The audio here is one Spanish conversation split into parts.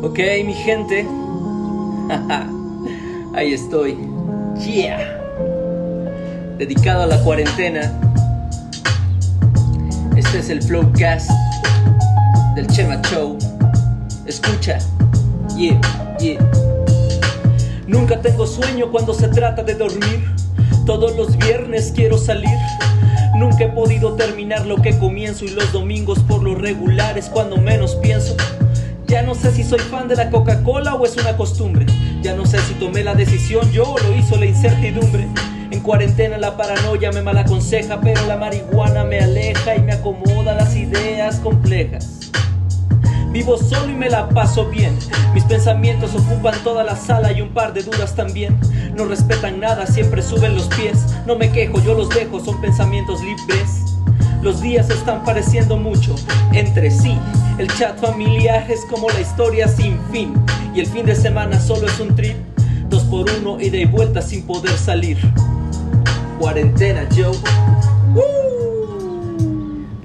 Ok, mi gente. Ahí estoy. Yeah. Dedicado a la cuarentena. Este es el Flowcast del Chema Show. Escucha. Yeah, yeah. Nunca tengo sueño cuando se trata de dormir. Todos los viernes quiero salir. Nunca he podido terminar lo que comienzo y los domingos por lo regular es cuando menos pienso. Ya no sé si soy fan de la Coca-Cola o es una costumbre. Ya no sé si tomé la decisión yo o lo hizo la incertidumbre. En cuarentena la paranoia me malaconseja, pero la marihuana me aleja y me acomoda las ideas complejas. Vivo solo y me la paso bien. Mis pensamientos ocupan toda la sala y un par de dudas también. No respetan nada, siempre suben los pies. No me quejo, yo los dejo, son pensamientos libres. Los días están pareciendo mucho entre sí. El chat familiar es como la historia sin fin. Y el fin de semana solo es un trip. Dos por uno, ida y vuelta sin poder salir. Cuarentena, Joe.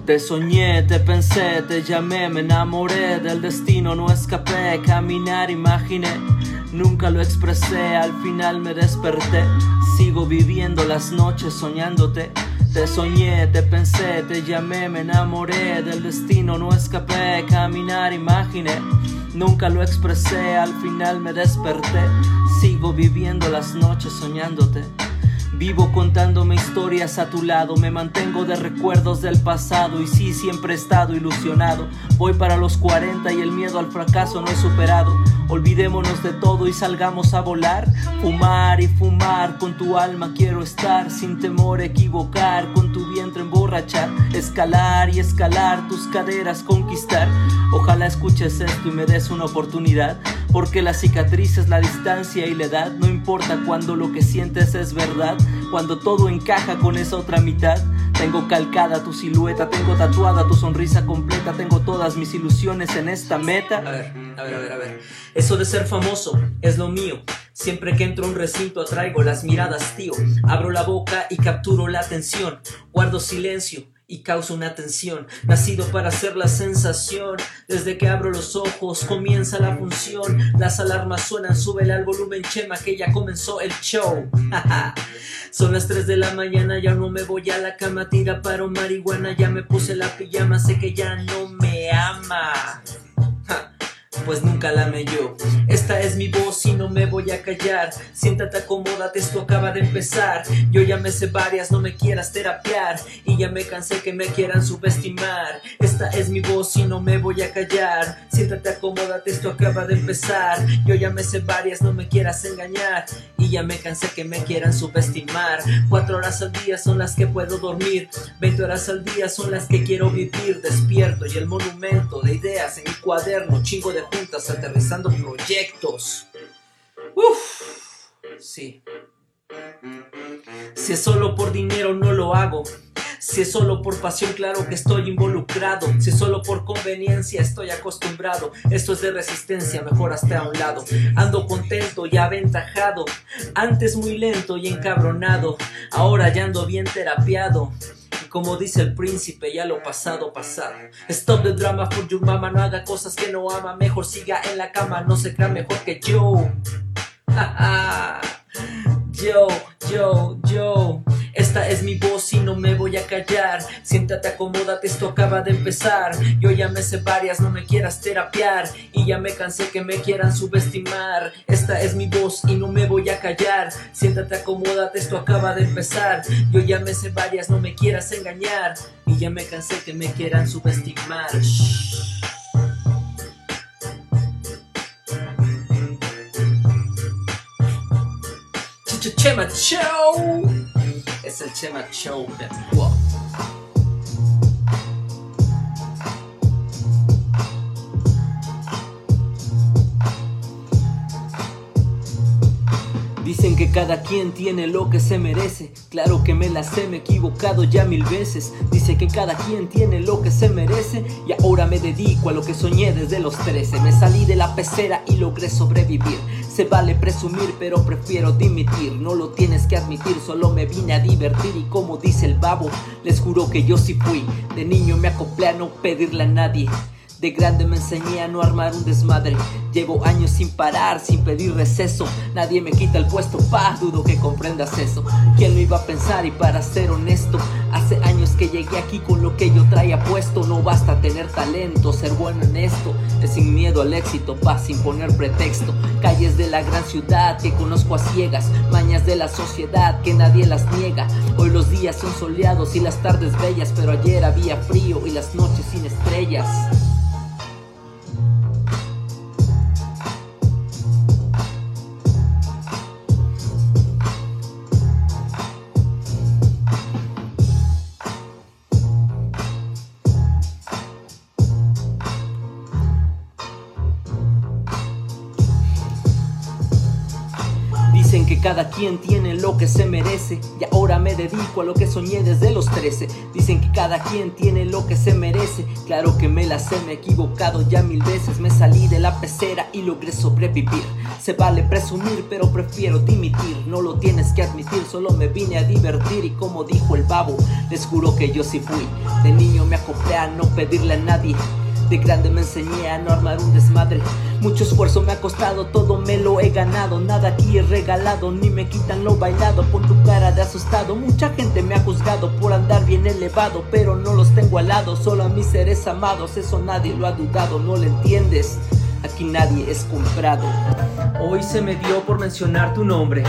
Te soñé, te pensé, te llamé, me enamoré del destino, no escapé, caminar imaginé, nunca lo expresé, al final me desperté, sigo viviendo las noches soñándote. Te soñé, te pensé, te llamé, me enamoré del destino, no escapé, caminar imaginé, nunca lo expresé, al final me desperté, sigo viviendo las noches soñándote. Vivo contándome historias a tu lado, me mantengo de recuerdos del pasado y sí, siempre he estado ilusionado. Voy para los 40 y el miedo al fracaso no he superado. Olvidémonos de todo y salgamos a volar, fumar y fumar, con tu alma quiero estar, sin temor a equivocar, con tu vientre emborrachar, escalar y escalar, tus caderas conquistar. Ojalá escuches esto y me des una oportunidad, porque la cicatriz es la distancia y la edad, no importa cuando lo que sientes es verdad, cuando todo encaja con esa otra mitad. Tengo calcada tu silueta, tengo tatuada tu sonrisa completa, tengo todas mis ilusiones en esta meta. A ver, a ver, a ver, a ver. Eso de ser famoso es lo mío. Siempre que entro a un recinto atraigo las miradas, tío. Abro la boca y capturo la atención. Guardo silencio y causa una tensión. Nacido para ser la sensación. Desde que abro los ojos comienza la función. Las alarmas suenan, sube al volumen chema que ya comenzó el show. Son las 3 de la mañana, ya no me voy a la cama, tira paro marihuana, ya me puse la pijama, sé que ya no me ama pues nunca la amé yo. Esta es mi voz y no me voy a callar. Siéntate, acomódate, esto acaba de empezar. Yo ya me sé varias, no me quieras terapiar. Y ya me cansé que me quieran subestimar. Esta es mi voz y no me voy a callar. Siéntate, acomódate, esto acaba de empezar. Yo ya me sé varias, no me quieras engañar. Y ya me cansé que me quieran subestimar. Cuatro horas al día son las que puedo dormir. Veinte horas al día son las que quiero vivir. Despierto y el monumento de ideas en mi cuaderno, chingo de juntas aterrizando proyectos. Uf, sí. Si es solo por dinero no lo hago. Si es solo por pasión, claro que estoy involucrado. Si es solo por conveniencia, estoy acostumbrado. Esto es de resistencia, mejor hasta a un lado. Ando contento y aventajado. Antes muy lento y encabronado. Ahora ya ando bien terapiado. Como dice el príncipe, ya lo pasado, pasado. Stop the drama for your mama, no haga cosas que no ama. Mejor siga en la cama, no se crea mejor que yo. yo, yo, yo. Esta es mi voz y no me voy a callar. Siéntate, acomódate, esto acaba de empezar. Yo ya me sé varias, no me quieras terapiar. Y ya me cansé que me quieran subestimar. Esta es mi voz y no me voy a callar. Siéntate, acomódate, esto acaba de empezar. Yo ya me sé varias, no me quieras engañar. Y ya me cansé que me quieran subestimar. Chema Show. Es el Chema Show de wow. Dicen que cada quien tiene lo que se merece. Claro que me la sé, me he equivocado ya mil veces. Dice que cada quien tiene lo que se merece. Y ahora me dedico a lo que soñé desde los 13. Me salí de la pecera y logré sobrevivir. Se vale presumir, pero prefiero dimitir. No lo tienes que admitir, solo me vine a divertir. Y como dice el babo, les juro que yo sí fui. De niño me acoplé a no pedirle a nadie. De grande me enseñé a no armar un desmadre. Llevo años sin parar, sin pedir receso. Nadie me quita el puesto, pa, dudo que comprendas eso. ¿Quién lo iba a pensar? Y para ser honesto, hace años que llegué aquí con lo que yo traía puesto. No basta tener talento, ser bueno en esto. Es sin miedo al éxito, pa, sin poner pretexto. Calles de la gran ciudad que conozco a ciegas. Mañas de la sociedad que nadie las niega. Hoy los días son soleados y las tardes bellas, pero ayer había frío y las noches sin estrellas. Dicen que cada quien tiene lo que se merece y ahora me dedico a lo que soñé desde los 13. Dicen que cada quien tiene lo que se merece. Claro que me la sé, me he equivocado ya mil veces. Me salí de la pecera y logré sobrevivir. Se vale presumir, pero prefiero dimitir. No lo tienes que admitir, solo me vine a divertir. Y como dijo el babo, les juro que yo sí fui. De niño me acoplé a no pedirle a nadie. De grande me enseñé a no armar un desmadre. Mucho esfuerzo me ha costado, todo me lo he ganado. Nada aquí es regalado, ni me quitan lo bailado por tu cara de asustado. Mucha gente me ha juzgado por andar bien elevado, pero no los tengo al lado. Solo a mis seres amados, eso nadie lo ha dudado, no lo entiendes. Aquí nadie es comprado. Hoy se me dio por mencionar tu nombre.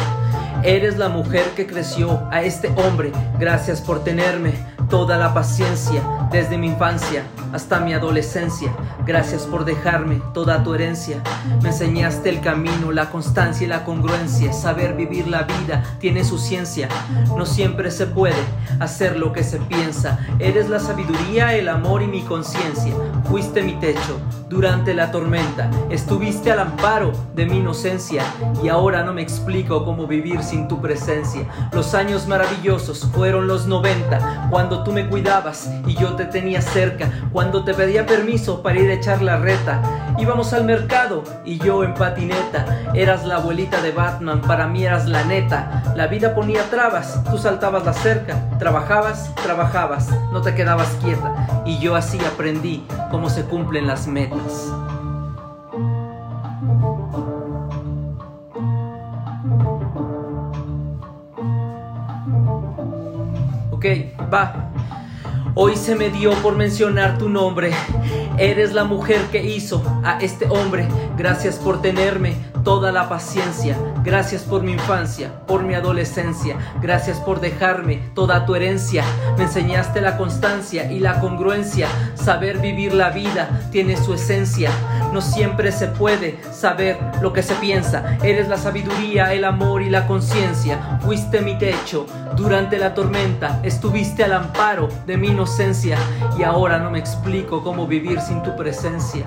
Eres la mujer que creció a este hombre. Gracias por tenerme toda la paciencia desde mi infancia hasta mi adolescencia. Gracias por dejarme toda tu herencia. Me enseñaste el camino, la constancia y la congruencia. Saber vivir la vida tiene su ciencia. No siempre se puede hacer lo que se piensa. Eres la sabiduría, el amor y mi conciencia. Fuiste mi techo durante la tormenta. Estuviste al amparo de mi inocencia. Y ahora no me explico cómo vivir sin tu presencia. Los años maravillosos fueron los 90, cuando tú me cuidabas y yo te tenía cerca. Cuando te pedía permiso para ir a echar la reta. Íbamos al mercado y yo en patineta. Eras la abuelita de Batman, para mí eras la neta. La vida ponía trabas, tú saltabas la cerca. Trabajabas, trabajabas, no te quedabas quieta. Y yo así aprendí cómo se cumplen las metas. Ok, va. Hoy se me dio por mencionar tu nombre. Eres la mujer que hizo a este hombre. Gracias por tenerme toda la paciencia. Gracias por mi infancia, por mi adolescencia. Gracias por dejarme toda tu herencia. Me enseñaste la constancia y la congruencia. Saber vivir la vida tiene su esencia. No siempre se puede saber lo que se piensa. Eres la sabiduría, el amor y la conciencia. Fuiste mi techo durante la tormenta. Estuviste al amparo de mi inocencia. Y ahora no me explico cómo vivir sin tu presencia.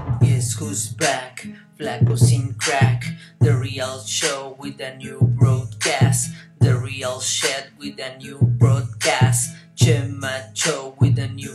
Who's back? Flaco sin crack. The real show with a new broadcast. The real shit with a new broadcast. Chema show with a new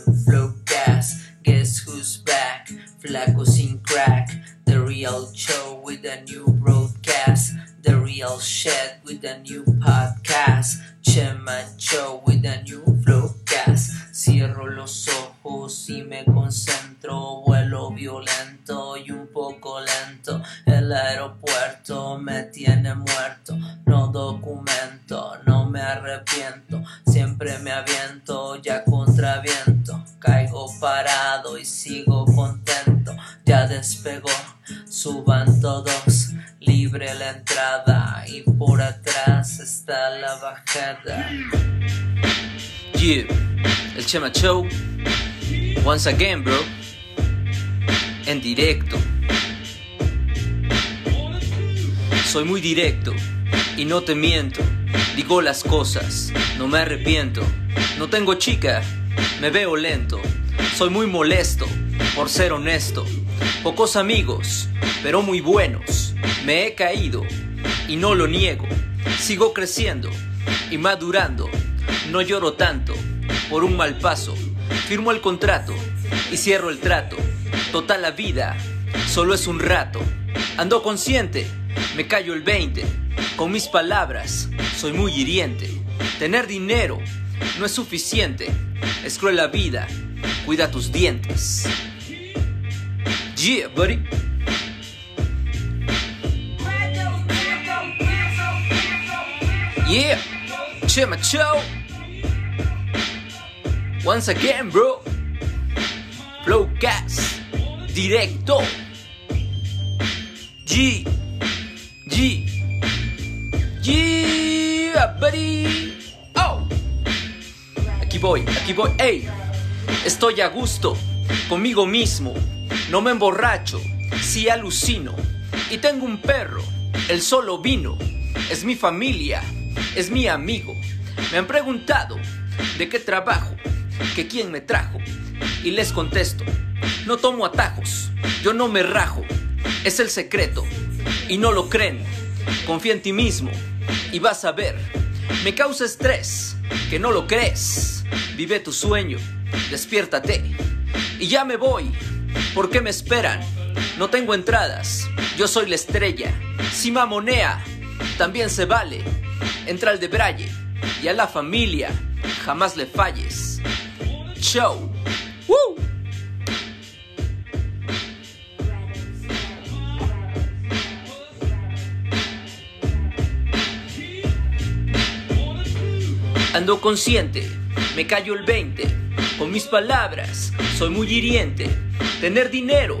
entrada y por atrás está la bajada. Yeah, el Chema Show. Once again, bro. En directo. Soy muy directo y no te miento. Digo las cosas, no me arrepiento. No tengo chica, me veo lento. Soy muy molesto por ser honesto. Pocos amigos, pero muy buenos. Me he caído y no lo niego. Sigo creciendo y madurando. No lloro tanto por un mal paso. Firmo el contrato y cierro el trato. Total la vida solo es un rato. Ando consciente, me callo el 20. Con mis palabras soy muy hiriente. Tener dinero no es suficiente. Es cruel la vida, cuida tus dientes. Yeah, buddy. Yeah, Chema Show. Once again, bro. Flow Gas. Directo. G. G. Yeah, buddy. Oh. Aquí voy, aquí voy. Ey. Estoy a gusto conmigo mismo. No me emborracho, sí alucino. Y tengo un perro, él solo vino. Es mi familia, es mi amigo. Me han preguntado de qué trabajo, que quién me trajo. Y les contesto, no tomo atajos, yo no me rajo. Es el secreto, y no lo creen. Confía en ti mismo, y vas a ver. Me causa estrés, que no lo crees. Vive tu sueño, despiértate. Y ya me voy, ¿por qué me esperan? No tengo entradas, yo soy la estrella. Si mamonea, también se vale. Entra al de Braille y a la familia, jamás le falles. Show. Ando consciente, me callo el 20. Con mis palabras, soy muy hiriente. Tener dinero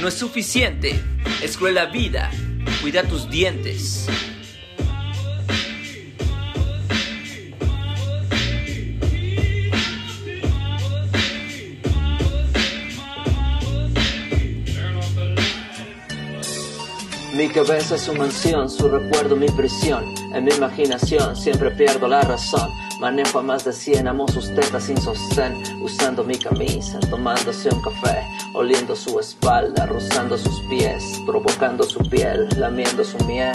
no es suficiente, es cruel la vida. Cuida tus dientes. Mi cabeza es su mansión, su recuerdo mi prisión. En mi imaginación siempre pierdo la razón. Manejo a más de 100, amo sus tetas sin sostén. Usando mi camisa, tomándose un café. Oliendo su espalda, rozando sus pies. Provocando su piel, lamiendo su miel.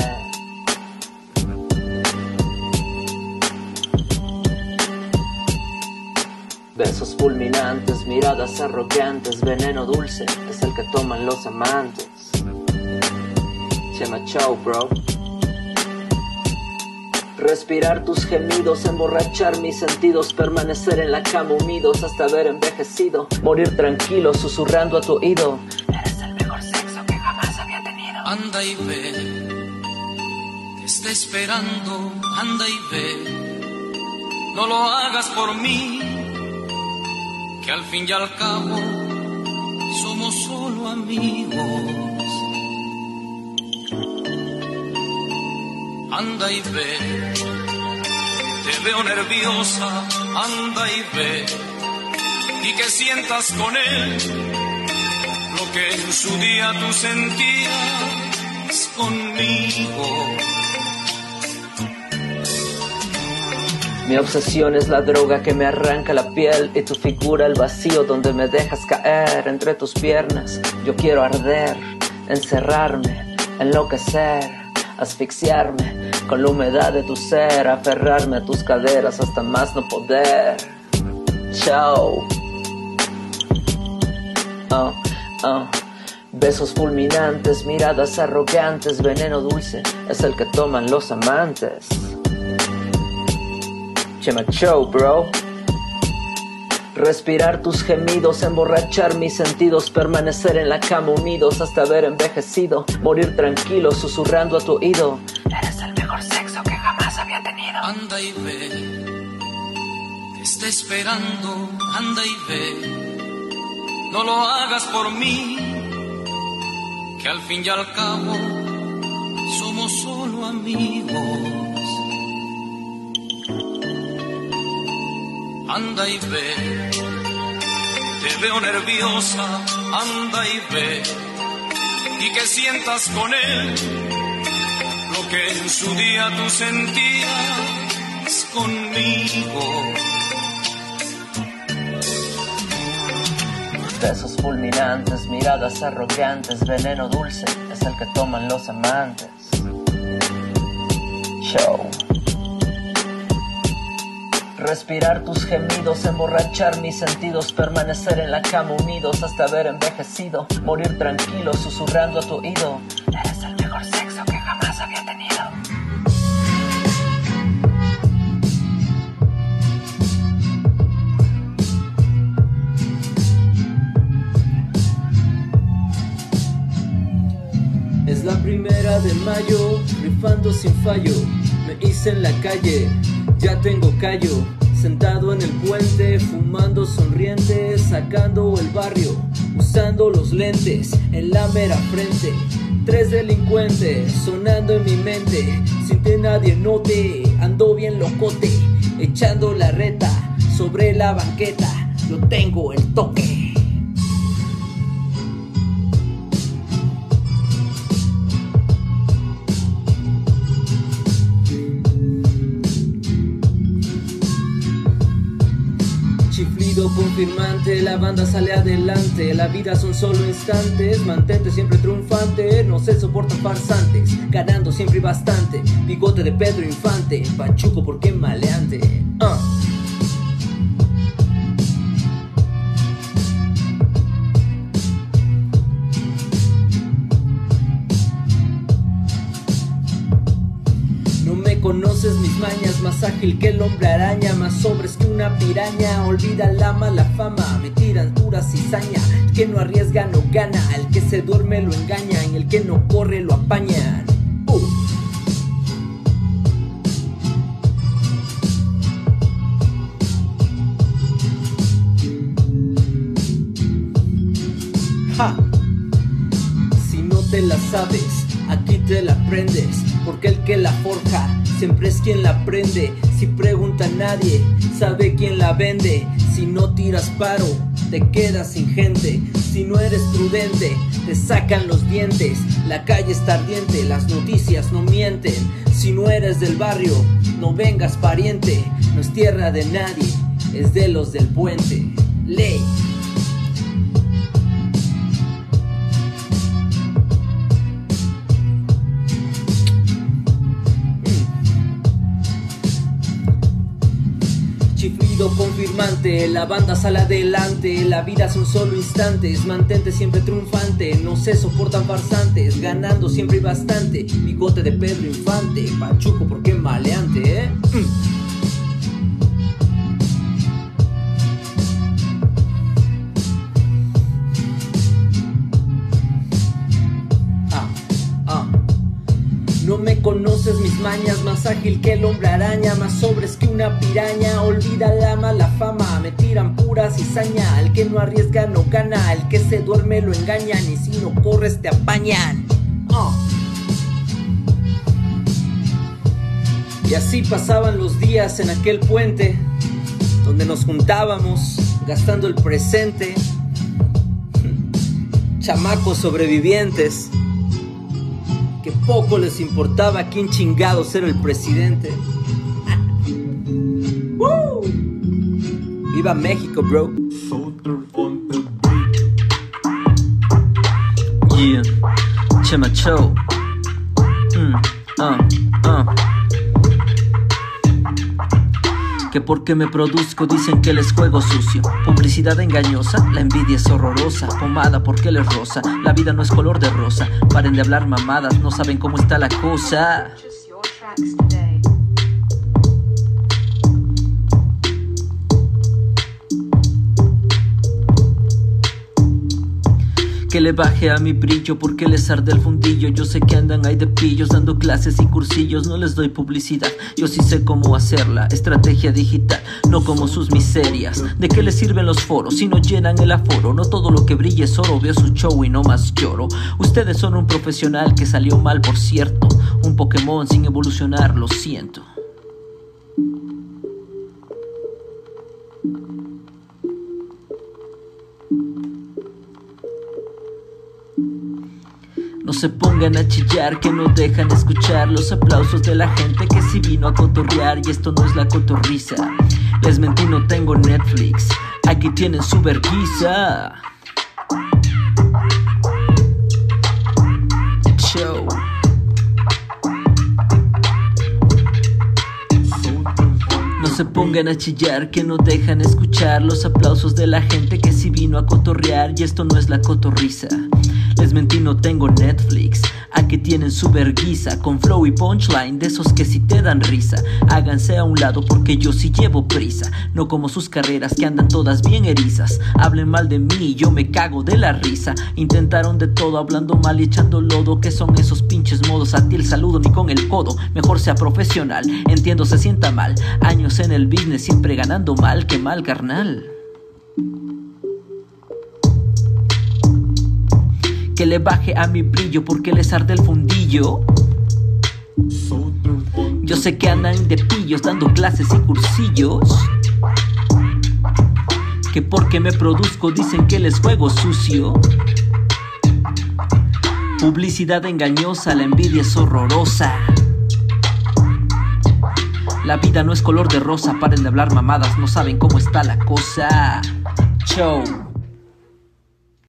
Besos fulminantes, miradas arrogantes, veneno dulce es el que toman los amantes. Chema Chow, bro. Respirar tus gemidos, emborrachar mis sentidos, permanecer en la cama unidos hasta haber envejecido, morir tranquilo, susurrando a tu oído. Eres el mejor sexo que jamás había tenido. Anda y ve, te está esperando, anda y ve. No lo hagas por mí, que al fin y al cabo somos solo amigos. Anda y ve, te veo nerviosa, anda y ve, y que sientas con él lo que en su día tú sentías conmigo. Mi obsesión es la droga que me arranca la piel y tu figura el vacío donde me dejas caer entre tus piernas. Yo quiero arder, encerrarme, enloquecer, asfixiarme con la humedad de tu ser, aferrarme a tus caderas hasta más no poder. Chao. Oh, oh. Besos fulminantes, miradas arrogantes, veneno dulce es el que toman los amantes. Chema Show, bro. Respirar tus gemidos, emborrachar mis sentidos, permanecer en la cama unidos hasta haber envejecido, morir tranquilo, susurrando a tu oído. Anda y ve, te está esperando, anda y ve. No lo hagas por mí, que al fin y al cabo somos solo amigos. Anda y ve, te veo nerviosa, anda y ve, y que sientas con él lo que en su día tú sentías conmigo. Besos fulminantes, miradas arrogantes, veneno dulce es el que toman los amantes. Show. Respirar tus gemidos, emborrachar mis sentidos, permanecer en la cama unidos hasta haber envejecido, morir tranquilo, susurrando a tu oído. Es la primera de mayo, rifando sin fallo. Me hice en la calle, ya tengo callo. Sentado en el puente, fumando sonriente, sacando el barrio, usando los lentes en la mera frente. Tres delincuentes sonando en mi mente, sin que nadie note, ando bien locote, echando la reta sobre la banqueta, yo tengo el toque. Confirmante, la banda sale adelante. La vida son solo instantes, mantente siempre triunfante. No se soportan farsantes, ganando siempre y bastante. Bigote de Pedro Infante, pachuco porque maleante. Ah. Mañas, más ágil que el hombre araña, más sobres que una piraña. Olvida la mala fama, me tiran pura cizaña. El que no arriesga no gana, el que se duerme lo engaña y el que no corre lo apañan. Uh. Si no te la sabes, aquí te la aprendes. Porque el que la forja siempre es quien la aprende. Si pregunta nadie, sabe quién la vende. Si no tiras paro, te quedas sin gente. Si no eres prudente, te sacan los dientes. La calle está ardiente, las noticias no mienten. Si no eres del barrio, no vengas pariente. No es tierra de nadie, es de los del puente. Ley. Confirmante, la banda sale adelante, la vida son solo instantes, mantente siempre triunfante, no se soportan farsantes, ganando siempre y bastante, bigote de Pedro Infante, pachuco porque maleante, eh. Ah, me conoces mis mañas, más ágil que el hombre araña, más sobres que una piraña. Olvida la mala fama, me tiran pura cizaña. El que no arriesga no gana, el que se duerme lo engañan y si no corres te apañan. Ah. Y así pasaban los días en aquel puente, donde nos juntábamos, gastando el presente. Chamacos sobrevivientes poco les importaba quién chingados era el presidente. ¡Woo! ¡Viva México, bro! Yeah, Chema Show. Mm, ah, Que porque me produzco dicen que les juego sucio. Publicidad engañosa, la envidia es horrorosa. Pomada porque les rosa, la vida no es color de rosa. Paren de hablar mamadas, no saben cómo está la cosa. Que le baje a mi brillo porque les arde el fundillo. Yo sé que andan ahí de pillos dando clases y cursillos. No les doy publicidad, yo sí sé cómo hacerla. Estrategia digital, no como sus miserias. ¿De qué les sirven los foros si no llenan el aforo? No todo lo que brilla es oro. Veo su show y no más lloro. Ustedes son un profesional que salió mal, por cierto. Un Pokémon sin evolucionar, lo siento. No se pongan a chillar que no dejan escuchar los aplausos de la gente que sí vino a cotorrear y esto no es la cotorriza. Les mentí, no tengo Netflix. Aquí tienen su. Show. No se pongan a chillar que no dejan escuchar los aplausos de la gente que sí vino a cotorrear y esto no es la cotorriza. Les mentí, no tengo Netflix. A que tienen su verguiza con flow y punchline de esos que si te dan risa. Háganse a un lado porque yo sí llevo prisa. No como sus carreras que andan todas bien erizas. Hablen mal de mí y yo me cago de la risa. Intentaron de todo hablando mal y echando lodo. Que son esos pinches modos? A ti el saludo ni con el codo. Mejor sea profesional. Entiendo, se sienta mal. Años en el business siempre ganando mal. Que mal, carnal. Que le baje a mi brillo porque les arde el fundillo. Yo sé que andan de pillos dando clases y cursillos. Que porque me produzco dicen que les juego sucio. Publicidad engañosa, la envidia es horrorosa. La vida no es color de rosa, paren de hablar mamadas, no saben cómo está la cosa. Show.